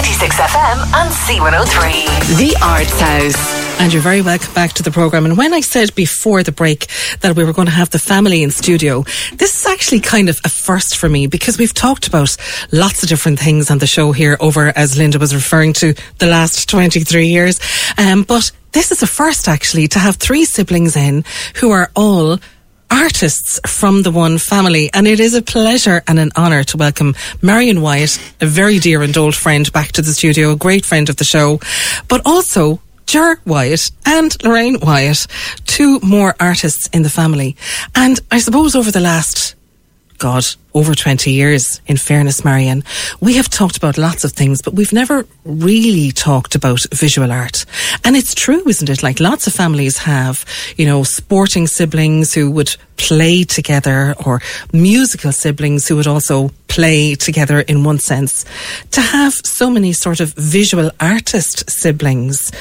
Cork's 96 FM and C103. The Arts House. And you're very welcome back to the programme. And when I said before the break that we were going to have the family in studio, this is actually kind of a first for me because we've talked about lots of different things on the show here over, as Linda was referring to, the last 23 years. Um, but this is a first actually to have three siblings in who are all artists from the one family. And it is a pleasure and an honour to welcome Marion Wyatt, a very dear and old friend, back to the studio, a great friend of the show, but also Jer Wyatt and Lorraine Wyatt, two more artists in the family. And I suppose over the last God, over 20 years, in fairness, Marion, we have talked about lots of things, but we've never really talked about visual art. And it's true, isn't it? Like lots of families have, you know, sporting siblings who would play together or musical siblings who would also play together in one sense. To have so many sort of visual artist siblings,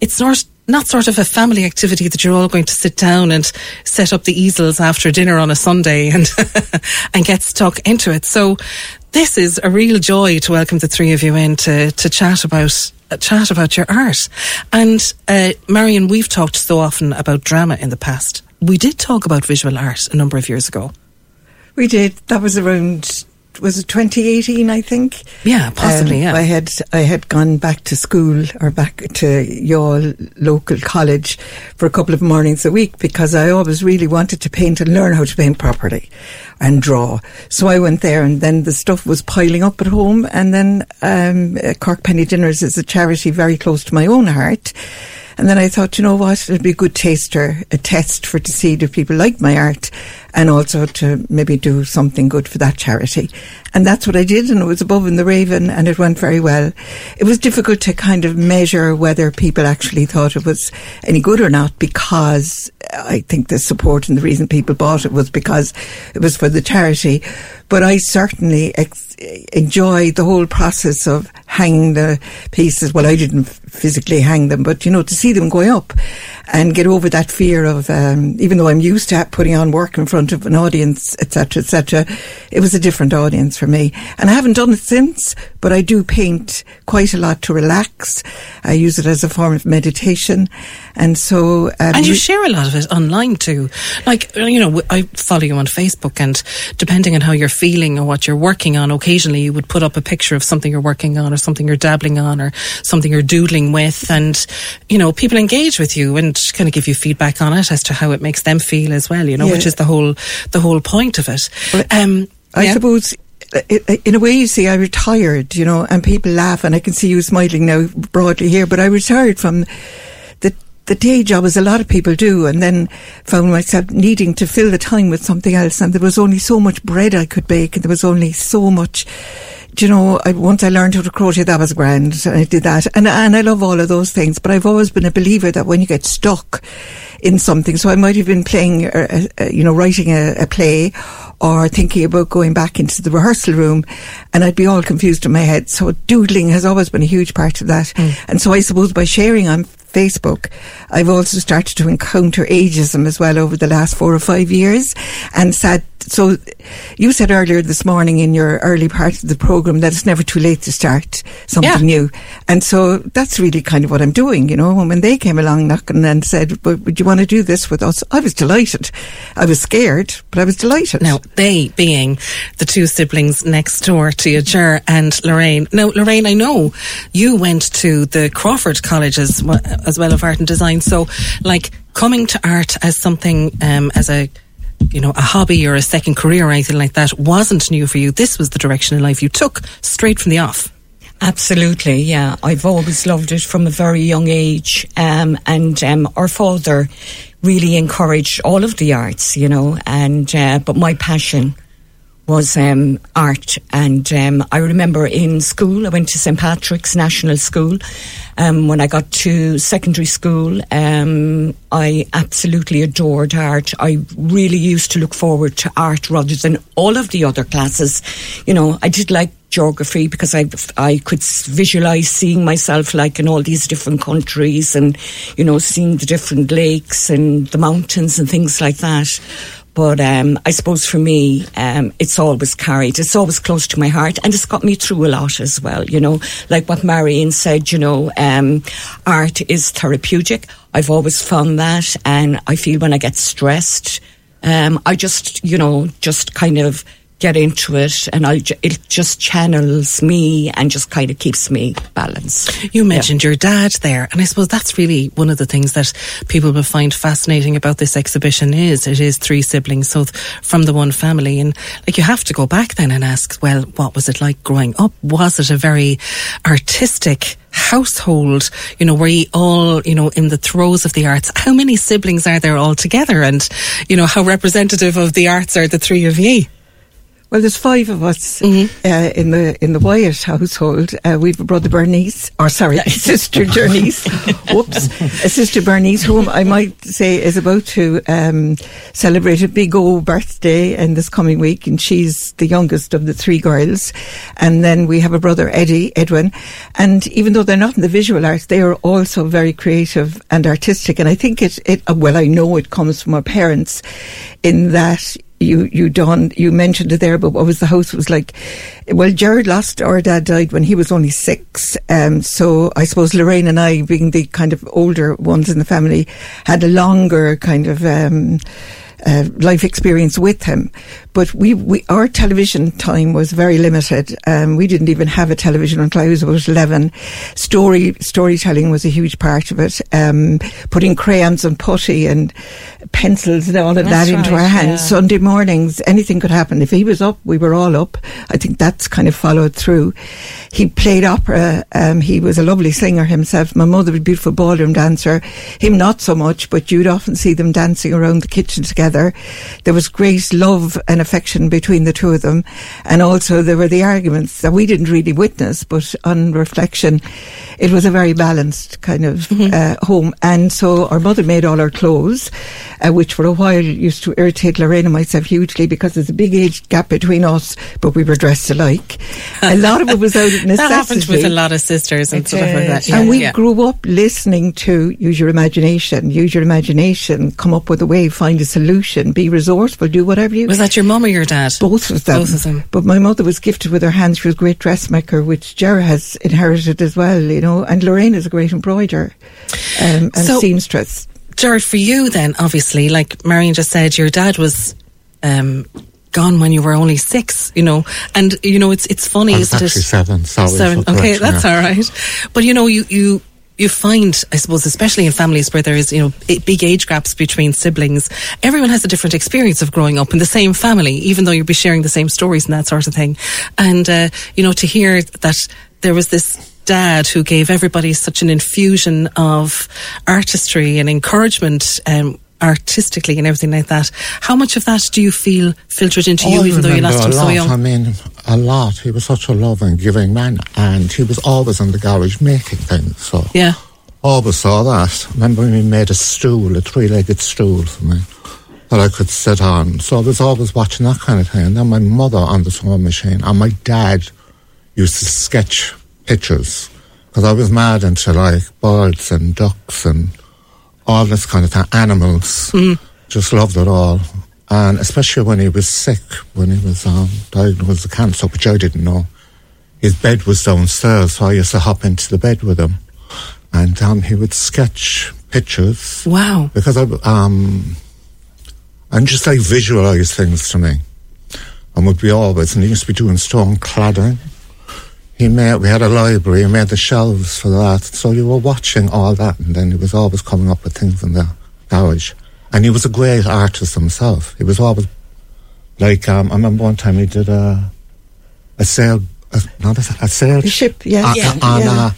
it's not not sort of a family activity that you're all going to sit down and set up the easels after dinner on a Sunday and and get stuck into it. So this is a real joy to welcome the three of you in to to chat about uh, chat about your art. And uh, Marion, we've talked so often about drama in the past. We did talk about visual art a number of years ago. We did. That was around was it 2018 I think? Yeah, possibly, yeah. I had I had gone back to school or back to your local college for a couple of mornings a week because I always really wanted to paint and learn how to paint properly and draw. So I went there and then the stuff was piling up at home and then um, Cork Penny Dinners is a charity very close to my own heart. And then I thought, you know what, it'd be a good taster, a test for to see if people like my art and also to maybe do something good for that charity. And that's what I did and it was above in the Raven and it went very well. It was difficult to kind of measure whether people actually thought it was any good or not because I think the support and the reason people bought it was because it was for the charity. But I certainly ex- enjoy the whole process of hanging the pieces. Well, I didn't physically hang them, but you know, to see them going up and get over that fear of, um, even though I'm used to putting on work in front of an audience, etc., etc., it was a different audience for me. And I haven't done it since, but I do paint quite a lot to relax. I use it as a form of meditation. And so, um, and you share a lot of it online too. Like, you know, I follow you on Facebook and depending on how you're feeling or what you're working on, occasionally you would put up a picture of something you're working on or something you're dabbling on or something you're doodling with. And, you know, people engage with you and kind of give you feedback on it as to how it makes them feel as well, you know, Yeah. which is the whole, the whole point of it. Um, I yeah. suppose, in a way, you see, I retired, you know, and people laugh, and I can see you smiling now broadly here, but I retired from the the day job, as a lot of people do, and then found myself needing to fill the time with something else, and there was only so much bread I could bake, and there was only so much. Do you know, I, once I learned how to crochet, that was grand, and I did that, and and I love all of those things. But I've always been a believer that when you get stuck in something, so I might have been playing, uh, uh, uh, you know, writing a, a play, or thinking about going back into the rehearsal room, and I'd be all confused in my head. So doodling has always been a huge part of that, and so I suppose by sharing on Facebook, I've also started to encounter ageism as well over the last four or five years. And sad, so you said earlier this morning in your early part of the program that it's never too late to start something Yeah. new. And so that's really kind of what I'm doing, you know. And when they came along knocking and said, "Would would you want to do this with us?" I was delighted. I was scared, but I was delighted. Now, they being the two siblings next door to you, Ger and Lorraine. Now, Lorraine, I know you went to the Crawford College as, well- of Art and Design. So, like, coming to art as something, um, as a you know, a hobby or a second career or anything like that wasn't new for you. This was the direction in life you took straight from the off. Absolutely, yeah. I've always loved it from a very young age. Um, and um, our father really encouraged all of the arts, you know, and uh, but my passion was um, art. And um, I remember in school, I went to St Patrick's National School. Um, when I got to secondary school, um, I absolutely adored art. I really used to look forward to art rather than all of the other classes. You know, I did like geography because I I could visualize seeing myself like in all these different countries and you know seeing the different lakes and the mountains and things like that. But um, I suppose for me, um, it's always carried. It's always close to my heart, and it's got me through a lot as well. You know, like what Marion said. You know, um, art is therapeutic. I've always found that, and I feel when I get stressed, um, I just, you know, just kind of get into it, and I it just channels me and just kind of keeps me balanced. You mentioned your dad there, and I suppose that's really one of the things that people will find fascinating about this exhibition is it is three siblings, so th- from the one family, and like you have to go back then and ask, well, what was it like growing up? Was it a very artistic household? You know, were you all, you know, in the throes of the arts? How many siblings are there all together, and you know, how representative of the arts are the three of ye? Well, there's five of us Mm-hmm. uh, in the in the Wyatt household. Uh, we've a brother Bernice, or sorry, sister Bernice. Whoops, a sister Bernice, whom I might say is about to um, celebrate a big old birthday in this coming week, and she's the youngest of the three girls. And then we have a brother Eddie Edwin, and even though they're not in the visual arts, they are also very creative and artistic. And I think it, it well, I know it comes from our parents, in that you you done you mentioned it there, but what was the house was like? Well, Jared lost our dad died when he was only six. Um, so I suppose Lorraine and I, being the kind of older ones in the family, had a longer kind of. Um, uh, life experience with him, but we, we our television time was very limited. Um, we didn't even have a television until I was about eleven. Story storytelling was a huge part of it. Um, putting crayons and putty and pencils and all of That's that into right, our hands. yeah. Sunday mornings, anything could happen. If he was up, we were all up. I think that's kind of followed through. He played opera. Um, he was a lovely singer himself. My mother was a beautiful ballroom dancer. Him not so much, but you'd often see them dancing around the kitchen together. There was great love and affection between the two of them. And also there were the arguments that we didn't really witness, but on reflection, it was a very balanced kind of uh, home. And so our mother made all our clothes, uh, which for a while used to irritate Lorraine and myself hugely because there's a big age gap between us, but we were dressed alike. A lot of it was out of necessity. That happened with a lot of sisters and It stuff like that. Yeah, and we yeah. grew up listening to use your imagination, use your imagination, come up with a way, find a solution, be resourceful, do whatever you Was that your mum or your dad? both of them. Both of them. But my mother was gifted with her hands. She was a great dressmaker, which Jera has inherited as well, you know. And Lorraine is a great embroiderer um, and So- seamstress. Jared, for you then, obviously, like Marion just said, your dad was um, gone when you were only six, you know, and you know it's it's funny, I was isn't actually it? seven, sorry Seven. Okay, that's yeah. all right. But you know, you you. You find, I suppose, especially in families where there is, you know, big age gaps between siblings, everyone has a different experience of growing up in the same family, even though you'll be sharing the same stories and that sort of thing. And, uh, you know, to hear that there was this dad who gave everybody such an infusion of artistry and encouragement um, artistically and everything like that. How much of that do you feel filtered into you, I even though you lost a him so lot. young? I mean, a lot. He was such a loving, giving man, and he was always in the garage making things. So Yeah. always saw that. Remember when he made a stool, a three-legged stool for me that I could sit on. So I was always watching that kind of thing. And then my mother on the sewing machine, and my dad used to sketch pictures Because I was mad into like birds and ducks and all this kind of thing, animals. Just loved it all. And especially when he was sick, when he was um, diagnosed with cancer, which I didn't know. His bed was downstairs, so I used to hop into the bed with him. And um, he would sketch pictures Wow. because I um and just like visualize things to me. And would be always and he used to be doing stone cladding. He made we had a library, he made the shelves for that. So you were watching all that and then he was always coming up with things in the garage. And he was a great artist himself. He was always like um I remember one time he did a a sail a, not a, a sail A ship, yes. a- Yeah, on yeah.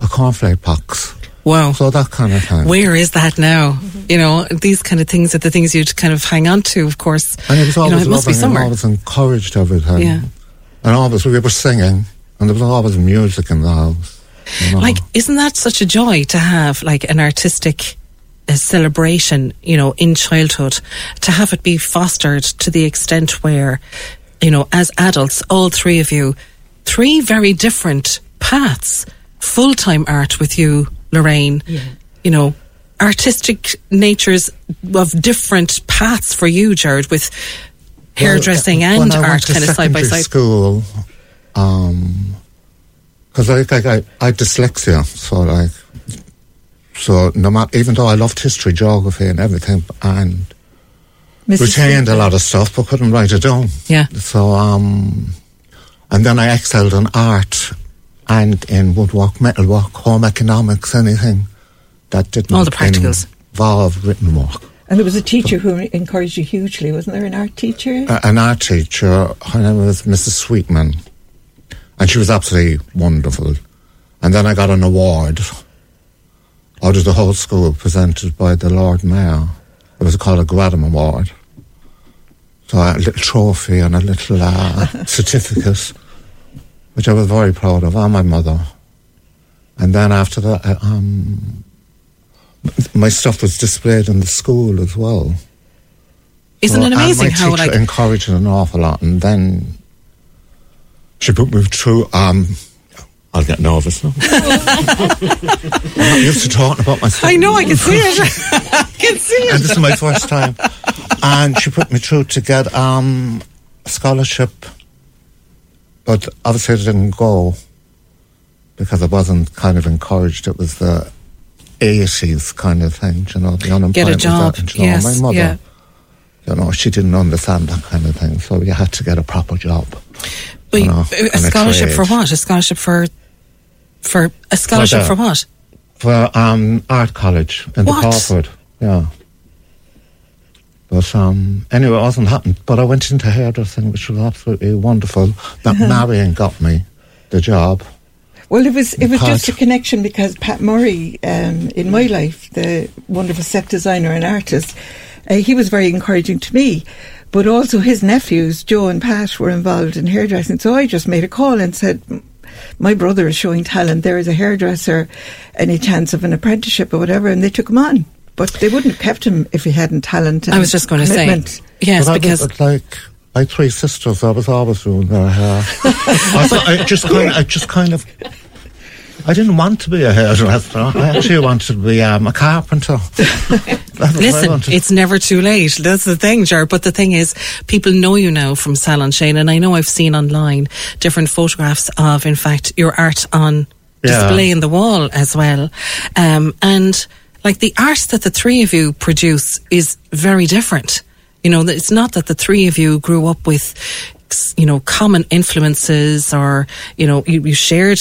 a, a cornflake box. Wow. So that kind of thing. Where is that now? You know, these kind of things are the things you'd kind of hang on to, of course. And it was you always know, it must be loving and somewhere. always encouraged everything. Yeah. And always we were singing and there was always music in the house. you know. Like, isn't that such a joy to have like an artistic uh, celebration, you know, in childhood, to have it be fostered to the extent where, you know, as adults, all three of you, three very different paths, full time art with you, Lorraine, yeah. you know, artistic natures of different paths for you, Jared, with hairdressing Well, and when I went art kind of side by secondary side. School, um, because I, like I, I had dyslexia, so like, so no matter, even though I loved history, geography, and everything, and Mrs. retained a lot of stuff, but couldn't write it down. Yeah. So, um, and then I excelled in art and in woodwork, metalwork, home economics, anything that didn't All the practicals. involve written work. And there was a teacher who encouraged you hugely, wasn't there? An art teacher? A- an art teacher, her name was Mrs. Sweetman, and she was absolutely wonderful. And then I got an award out of the whole school presented by the Lord Mayor. It was called a Gradam Award. So I had a little trophy and a little uh, certificate, which I was very proud of, and my mother. And then after that, um, my stuff was displayed in the school as well. Isn't So- it amazing how like encouraged an awful lot, and then she put me through. Um, I'll get nervous now. I'm not used to talking about myself. I know I can see it. I can see it. and this is my first time. And she put me through to get um, a scholarship, but obviously it didn't go because I wasn't kind of encouraged. It was the 80s kind of thing, you know, the unemployment. Get a job, that, you know, yes, my mother, yeah. you know, she didn't understand that kind of thing, so you had to get a proper job. Wait, you know, a and scholarship for what? A scholarship for for a scholarship that. for what? For um, art college in What? the Crawford, yeah. But um, anyway, it wasn't happening. But I went into hairdressing, which was absolutely wonderful. That Marion got me the job. Well, it was it was just a connection because Pat Murray, um, in my life, the wonderful set designer and artist, uh, he was very encouraging to me. But also his nephews, Joe and Pat, were involved in hairdressing. So I just made a call and said, "My brother is showing talent. There is a hairdresser. Any chance of an apprenticeship or whatever?" And they took him on. But they wouldn't have kept him if he hadn't talent. And I was just going to say yes, but I because was, like my three sisters. I was always doing their hair. I, thought, I just kind, of, I just kind of. I didn't want to be a hairdresser. I actually wanted to be um, a carpenter. That's what I Listen, it's never too late. That's the thing, Jar. But the thing is, people know you now from Salon Shane, and I know I've seen online different photographs of, in fact, your art on Yeah. display in the wall as well. Um, and like the art that the three of you produce is very different. You know, it's not that the three of you grew up with, you know, common influences or, you know, you, you shared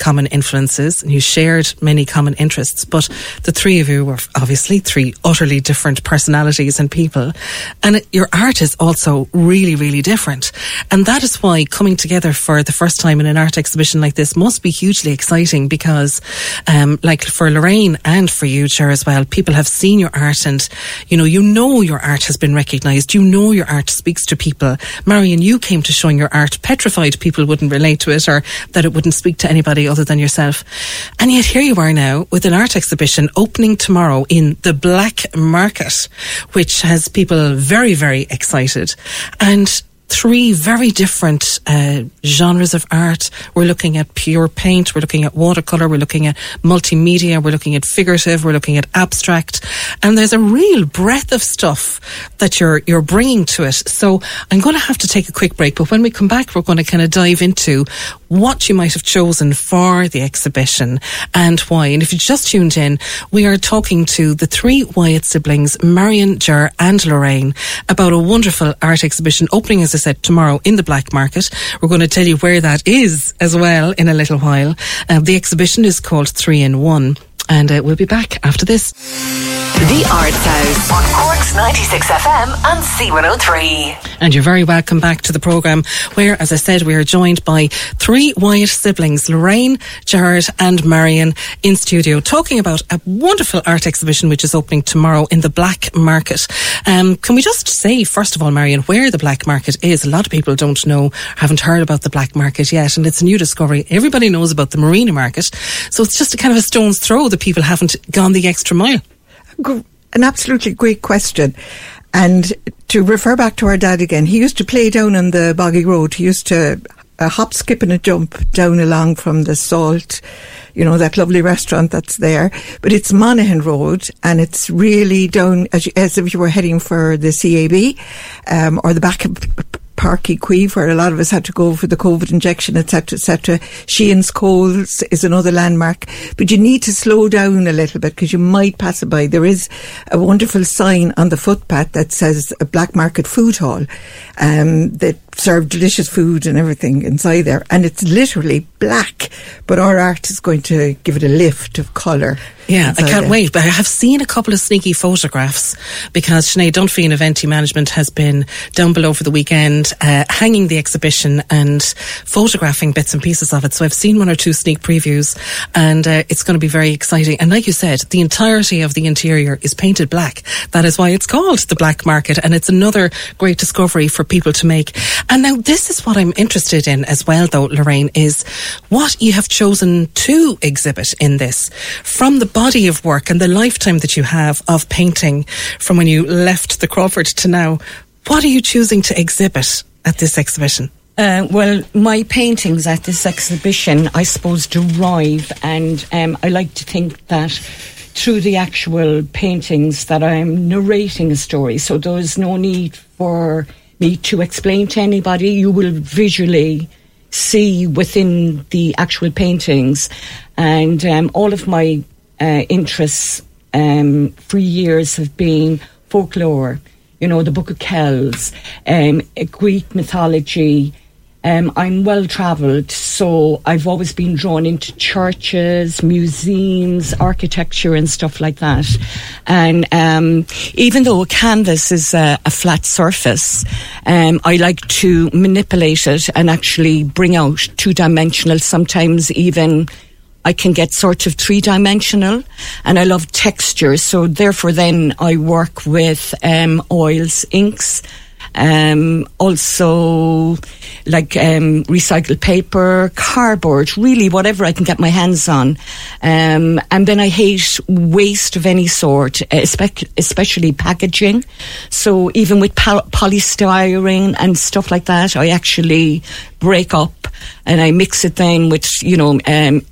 common influences and you shared many common interests, but the three of you were obviously three utterly different personalities and people. And it, your art is also really, really different. And that is why coming together for the first time in an art exhibition like this must be hugely exciting because, um, like for Lorraine and for you, Cher, as well, people have seen your art and, you know, you know your art has been recognised. You know your art speaks to people. Marion, you came to showing your art petrified people wouldn't relate to it or that it wouldn't speak to anybody other than yourself. And yet here you are now with an art exhibition opening tomorrow in the Black Market, which has people very, very excited. And three very different uh, genres of art. We're looking at pure paint, we're looking at watercolor, we're looking at multimedia, we're looking at figurative, we're looking at abstract, and there's a real breadth of stuff that you're you're bringing to it. So I'm going to have to take a quick break, but when we come back, we're going to kind of dive into what you might have chosen for the exhibition and why. And if you just tuned in, we are talking to the three Wyatt siblings, Marion, Ger, and Lorraine, about a wonderful art exhibition opening, as I said, tomorrow in the Black Market. We're going to tell you where that is as well in a little while. Uh, the exhibition is called Three in One, and uh, we'll be back after this. The Arts House on Cork's 96 FM and C103. And you're very welcome back to the programme where, as I said, we are joined by three Wyatt siblings, Lorraine, Jared and Marion in studio talking about a wonderful art exhibition which is opening tomorrow in the Black Market. Um, can we just say, first of all, Marion, where the Black Market is? A lot of people don't know, haven't heard about the Black Market yet and it's a new discovery. Everybody knows about the Marina Market. So it's just a kind of a stone's throw that people haven't gone the extra mile. An absolutely great question. And to refer back to our dad again, he used to play down on the boggy road. He used to a hop, skip, and a jump down along from the Salt, you know, that lovely restaurant that's there. But it's Monahan Road, and it's really down as, you, as if you were heading for the CAB um, or the back of Páirc where a lot of us had to go for the COVID injection, etc., etc. Sheehan's Coles is another landmark, but you need to slow down a little bit because you might pass it by. There is a wonderful sign on the footpath that says a black market food hall um, that serve delicious food and everything inside there, and it's literally black. But our art is going to give it a lift of colour. Yeah, I can't there. wait. But I have seen a couple of sneaky photographs because Sinead Dunphy in Eventi Management has been down below for the weekend, uh, hanging the exhibition and photographing bits and pieces of it. So I've seen one or two sneak previews, and uh, it's going to be very exciting. And like you said, the entirety of the interior is painted black. That is why it's called the Black Market, and it's another great discovery for people to make. And now this is what I'm interested in as well, though, Lorraine, is what you have chosen to exhibit in this from the body of work and the lifetime that you have of painting from when you left the Crawford to now. What are you choosing to exhibit at this exhibition? Uh, well, my paintings at this exhibition, I suppose, derive, and um, I like to think that through the actual paintings that I'm narrating a story. So there is no need for me to explain to anybody. You will visually see within the actual paintings, and um, all of my uh, interests um, for years have been folklore. You know, the Book of Kells, um, Greek mythology. Um, I'm well travelled, so I've always been drawn into churches, museums, architecture, and stuff like that. And um, even though a canvas is a, a flat surface, um, I like to manipulate it and actually bring out two dimensional, sometimes even I can get sort of three dimensional and I love texture. So therefore then I work with um, oils, inks, um, also like um, recycled paper, cardboard, really whatever I can get my hands on. Um, and then I hate waste of any sort, especially packaging. So even with polystyrene and stuff like that, I actually break up and I mix it then with, you know, um,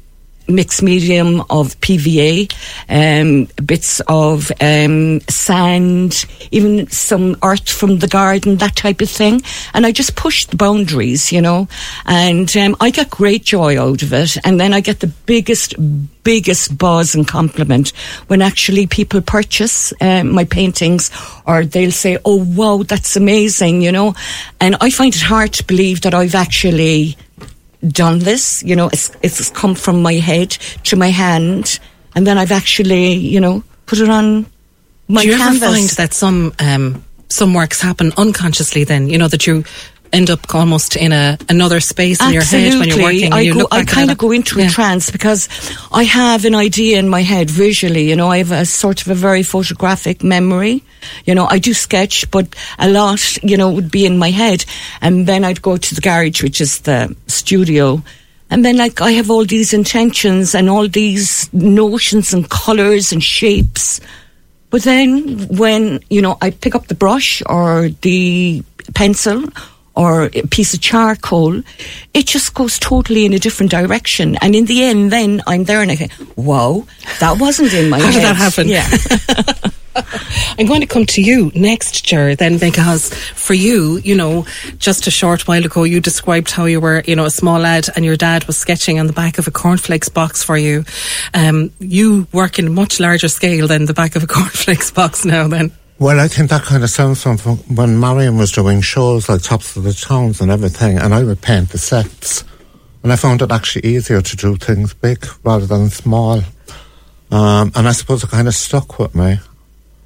mixed medium of PVA, um, bits of um, sand, even some earth from the garden, that type of thing. And I just push the boundaries, you know, and um, I get great joy out of it. And then I get the biggest, biggest buzz and compliment when actually people purchase um, my paintings or they'll say, oh, wow, that's amazing, you know. And I find it hard to believe that I've actually done this. You know, it's it's come from my head to my hand, and then I've actually, you know, put it on my Do you canvas. ever find that some um, some works happen unconsciously? Then you know that you end up almost in a another space in your head when you're working. I you go, I kind of go into Yeah. a trance because I have an idea in my head visually. You know, I have a sort of a very photographic memory. You know, I do sketch, but a lot, you know, would be in my head, and then I'd go to the garage, which is the studio. And then, like, I have all these intentions and all these notions and colours and shapes. But then, when, you know, I pick up the brush or the pencil or a piece of charcoal, it just goes totally in a different direction. And in the end, then I'm there and I think, wow, that wasn't in my How head. did that happen? Yeah. I'm going to come to you next, Ger, then, because for you, you know, just a short while ago, you described how you were, you know, a small lad and your dad was sketching on the back of a cornflakes box for you. Um, you work in a much larger scale than the back of a cornflakes box now, then. Well, I think that kind of sounds from when Marion was doing shows like Tops of the Towns and everything, and I would paint the sets. And I found it actually easier to do things big rather than small. Um, and I suppose it kind of stuck with me.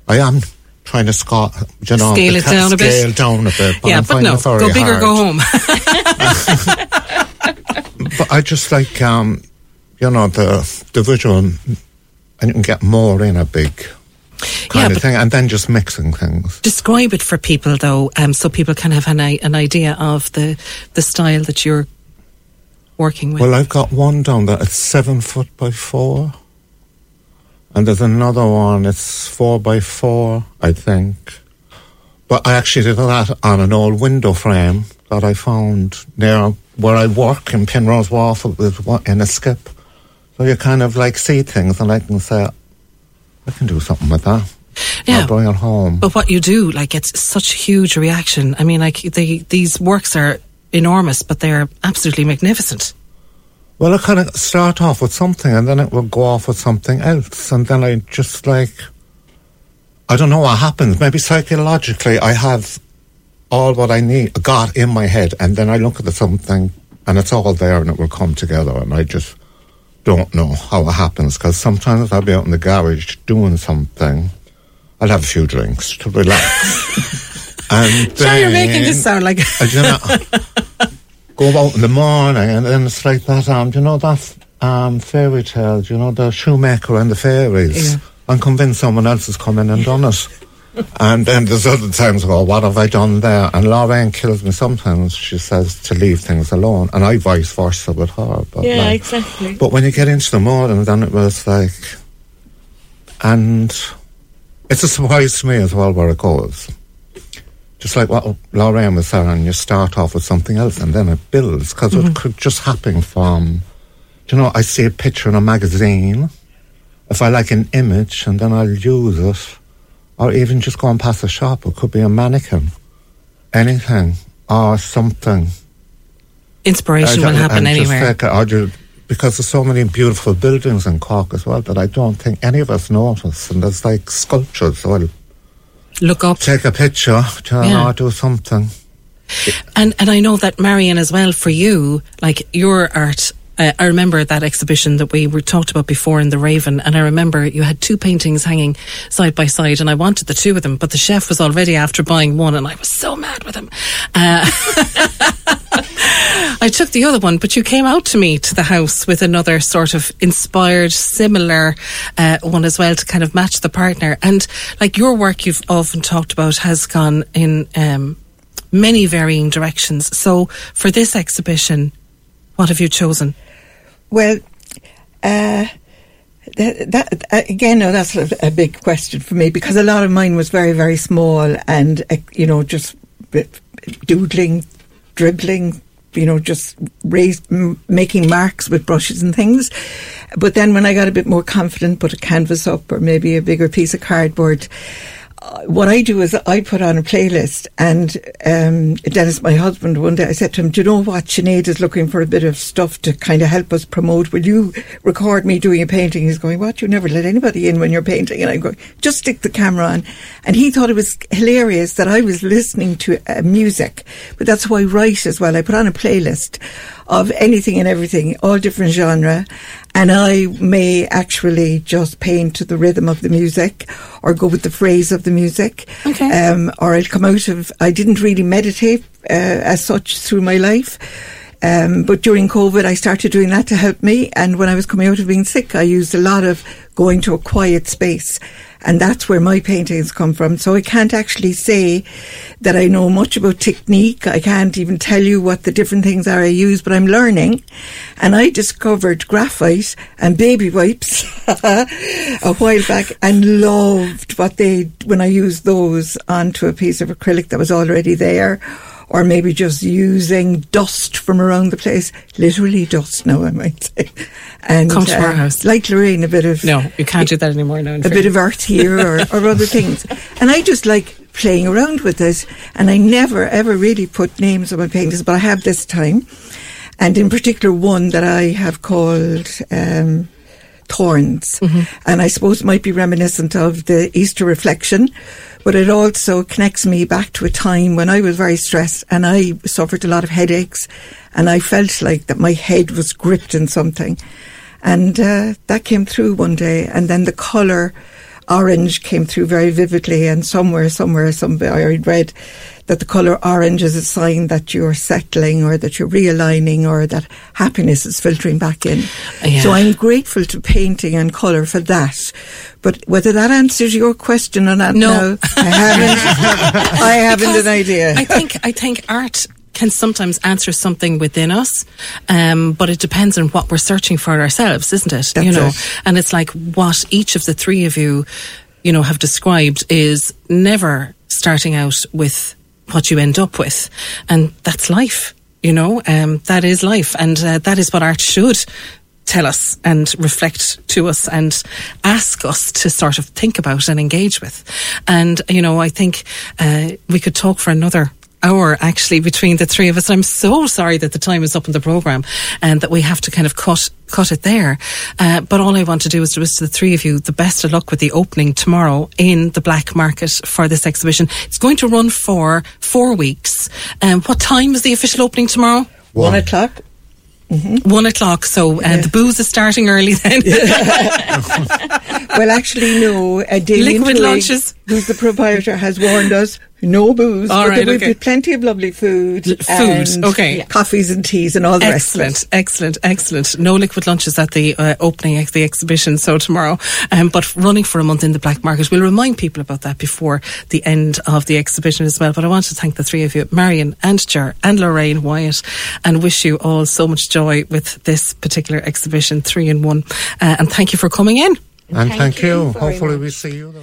I am trying to sca- you know, Scale it down a bit. Scale down a bit. But yeah, I'm but no, go big or go home. But I just like, um, you know, the the visual, and you can get more in a big kind Yeah, of thing, and then just mixing things. Describe it for people, though, um, so people can have an, an idea of the, the style that you're working with. Well, I've got one down there. It's seven foot by four, and there's another one. It's four by four, I think. But I actually did that on an old window frame that I found near where I work in Penrose Wharf with one- in a skip. So you kind of like see things, and I can say, I can do something with that. Yeah. I'll bring it home. But what you do, like, it's such a huge reaction. I mean, like, they, these works are enormous, but they're absolutely magnificent. Well, I kind of start off with something and then it will go off with something else. And then I just like, I don't know what happens. Maybe psychologically, I have all what I need, got in my head. And then I look at the something and it's all there and it will come together. And I just don't know how it happens because sometimes I'll be out in the garage doing something. I'll have a few drinks to relax. and Sure, you're making this sound like. Do know, go out in the morning and then it's like that, um, do you know that um, fairy tale, do you know, the shoemaker and the fairies? Yeah. I'm convinced someone else has come in and done it. And then there's other times, oh, what have I done there? And Lorraine kills me sometimes. She says to leave things alone. And I vice versa with her. But Yeah, like- exactly. But when you get into the and then it was like, and it's a surprise to me as well where it goes. Just like what Lorraine was saying, you start off with something else and then it builds because it mm-hmm. could just happen from, do you know, I see a picture in a magazine. If I like an image and then I'll use it, or even just going past a shop, it could be a mannequin, anything, or something. Inspiration will happen just anywhere. take it, or ju- because there's so many beautiful buildings in Cork as well that I don't think any of us notice. And there's like sculptures. Well, Look up. take a picture, turn Yeah. or do something. And and I know that Marion as well for you, like your art. Uh, I remember that exhibition that we were talked about before in the Raven, and I remember you had two paintings hanging side by side, and I wanted the two of them, but the chef was already after buying one, and I was so mad with him. Uh, I took the other one, but you came out to me to the house with another sort of inspired, similar uh, one as well to kind of match the partner. And like your work, you've often talked about has gone in um, many varying directions. So for this exhibition, what have you chosen? Well, uh, that, that uh, again, no, that's a, a big question for me because a lot of mine was very, very small and uh, you know just doodling, dribbling, you know, just raised, m- making marks with brushes and things. But then when I got a bit more confident, put a canvas up or maybe a bigger piece of cardboard. Uh, What I do is I put on a playlist, and um, Dennis, my husband, one day I said to him, "Do you know what? Sinead is looking for a bit of stuff to kind of help us promote. Will you record me doing a painting?" He's going, "What? You never let anybody in when you're painting?" And I'm going, "Just stick the camera on." And he thought it was hilarious that I was listening to uh, music, but that's why I write as well. I put on a playlist of anything and everything, all different genre, and I may actually just paint to the rhythm of the music or go with the phrase of the music. Okay. Um, or I'll come out of, I didn't really meditate uh, as such through my life. Um, but during COVID, I started doing that to help me. And when I was coming out of being sick, I used a lot of going to a quiet space. And that's where my paintings come from. So I can't actually say that I know much about technique. I can't even tell you what the different things are I use, but I'm learning. And I discovered graphite and baby wipes a while back and loved what they, when I used those onto a piece of acrylic that was already there or maybe just using dust from around the place, literally dust now, I might say. And Come to our house. Like Lorraine, a bit of No, you can't do that anymore now. a bit of earth here or, or other things. And I just like playing around with this, And I never, ever really put names on my paintings, but I have this time. And in particular, one that I have called um, Thorns. And I suppose it might be reminiscent of the Easter reflection, but it also connects me back to a time when I was very stressed and I suffered a lot of headaches. And I felt like that my head was gripped in something. And uh, that came through one day. And then the colour orange came through very vividly. And somewhere, somewhere, somewhere, I read that the colour orange is a sign that you're settling or that you're realigning or that happiness is filtering back in. Yeah. So I'm grateful to painting and colour for that. But whether that answers your question or not, No. I haven't. I haven't Because an idea. I think I think art can sometimes answer something within us, um, but it depends on what we're searching for ourselves, isn't it? That's you know, it. and it's like what each of the three of you, you know, have described is never starting out with what you end up with, and that's life. You know, um, that is life, and uh, that is what art should tell us and reflect to us and ask us to sort of think about and engage with. And, you know, I think uh, we could talk for another hour actually between the three of us. I'm so sorry that the time is up in the programme and that we have to kind of cut cut it there. Uh, but all I want to do is to wish the three of you the best of luck with the opening tomorrow in the black market for this exhibition. It's going to run for four weeks. Um, what time is the official opening tomorrow? One o'clock. One o'clock. So uh, the booze is starting early then. Well, actually, no. Uh, Damien Liquid Twig, lunches. Who's the proprietor, has warned us no booze. All but right, there will okay. be plenty of lovely food. L- food, and okay. Coffees and teas and all the rest Excellent, excellent, excellent. No liquid lunches at the uh, opening of the exhibition, so tomorrow. Um, but running for a month in the black market. We'll remind people about that before the end of the exhibition as well. But I want to thank the three of you, Marion and Ger and Lorraine Wyatt, and wish you all so much joy with this particular exhibition, three in one. Uh, and thank you for coming in. And thank, you. Hopefully we see you there.